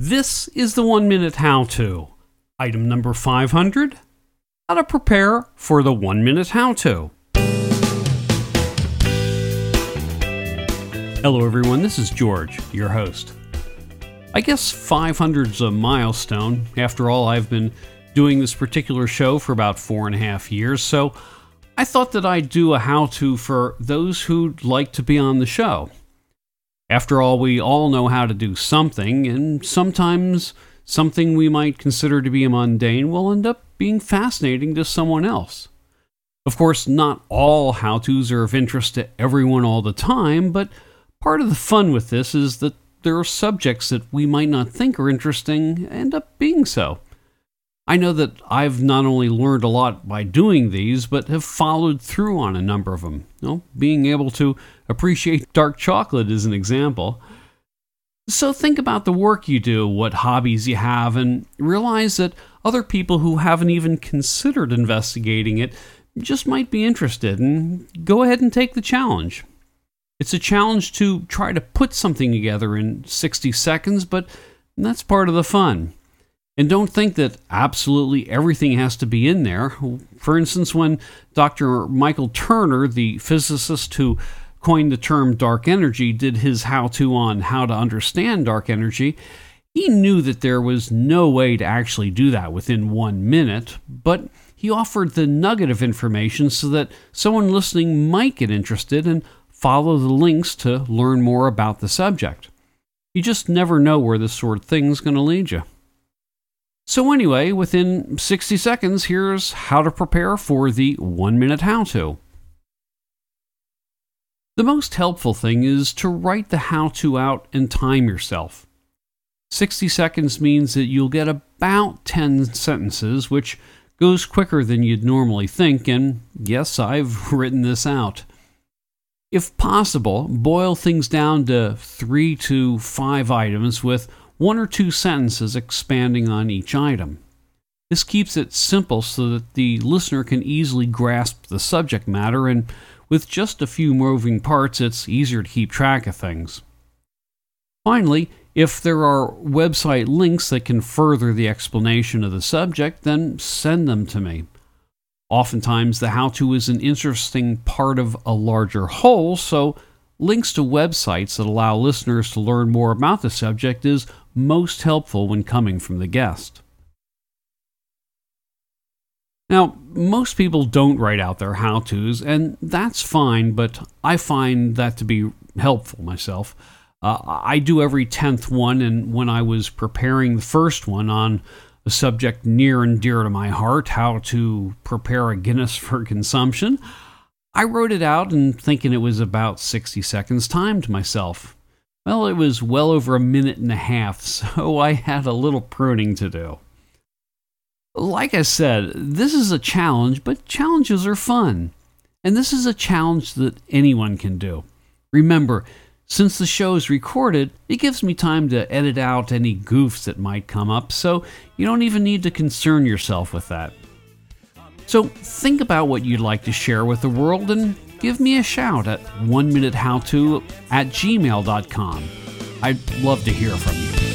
This is the one minute how to. Item number 500 How to prepare for the one minute how to. Hello, everyone. This is George, your host. I guess 500's a milestone. After all, I've been doing this particular show for about four and a half years, so I thought that I'd do a how to for those who'd like to be on the show. After all, we all know how to do something, and sometimes something we might consider to be mundane will end up being fascinating to someone else. Of course, not all how to's are of interest to everyone all the time, but part of the fun with this is that there are subjects that we might not think are interesting end up being so. I know that I've not only learned a lot by doing these, but have followed through on a number of them. You know, being able to appreciate dark chocolate is an example. So think about the work you do, what hobbies you have, and realize that other people who haven't even considered investigating it just might be interested, and go ahead and take the challenge. It's a challenge to try to put something together in 60 seconds, but that's part of the fun. And don't think that absolutely everything has to be in there. For instance, when Dr. Michael Turner, the physicist who coined the term dark energy, did his how to on how to understand dark energy, he knew that there was no way to actually do that within one minute, but he offered the nugget of information so that someone listening might get interested and follow the links to learn more about the subject. You just never know where this sort of thing's going to lead you. So, anyway, within 60 seconds, here's how to prepare for the one minute how to. The most helpful thing is to write the how to out and time yourself. 60 seconds means that you'll get about 10 sentences, which goes quicker than you'd normally think, and yes, I've written this out. If possible, boil things down to three to five items with one or two sentences expanding on each item. This keeps it simple so that the listener can easily grasp the subject matter, and with just a few moving parts, it's easier to keep track of things. Finally, if there are website links that can further the explanation of the subject, then send them to me. Oftentimes, the how to is an interesting part of a larger whole, so links to websites that allow listeners to learn more about the subject is most helpful when coming from the guest. Now, most people don't write out their how to's, and that's fine, but I find that to be helpful myself. Uh, I do every 10th one, and when I was preparing the first one on a subject near and dear to my heart, how to prepare a Guinness for consumption, I wrote it out and thinking it was about 60 seconds timed myself. Well, it was well over a minute and a half, so I had a little pruning to do. Like I said, this is a challenge, but challenges are fun. And this is a challenge that anyone can do. Remember, since the show is recorded, it gives me time to edit out any goofs that might come up, so you don't even need to concern yourself with that. So think about what you'd like to share with the world and give me a shout at one minute how to at gmail.com. I'd love to hear from you.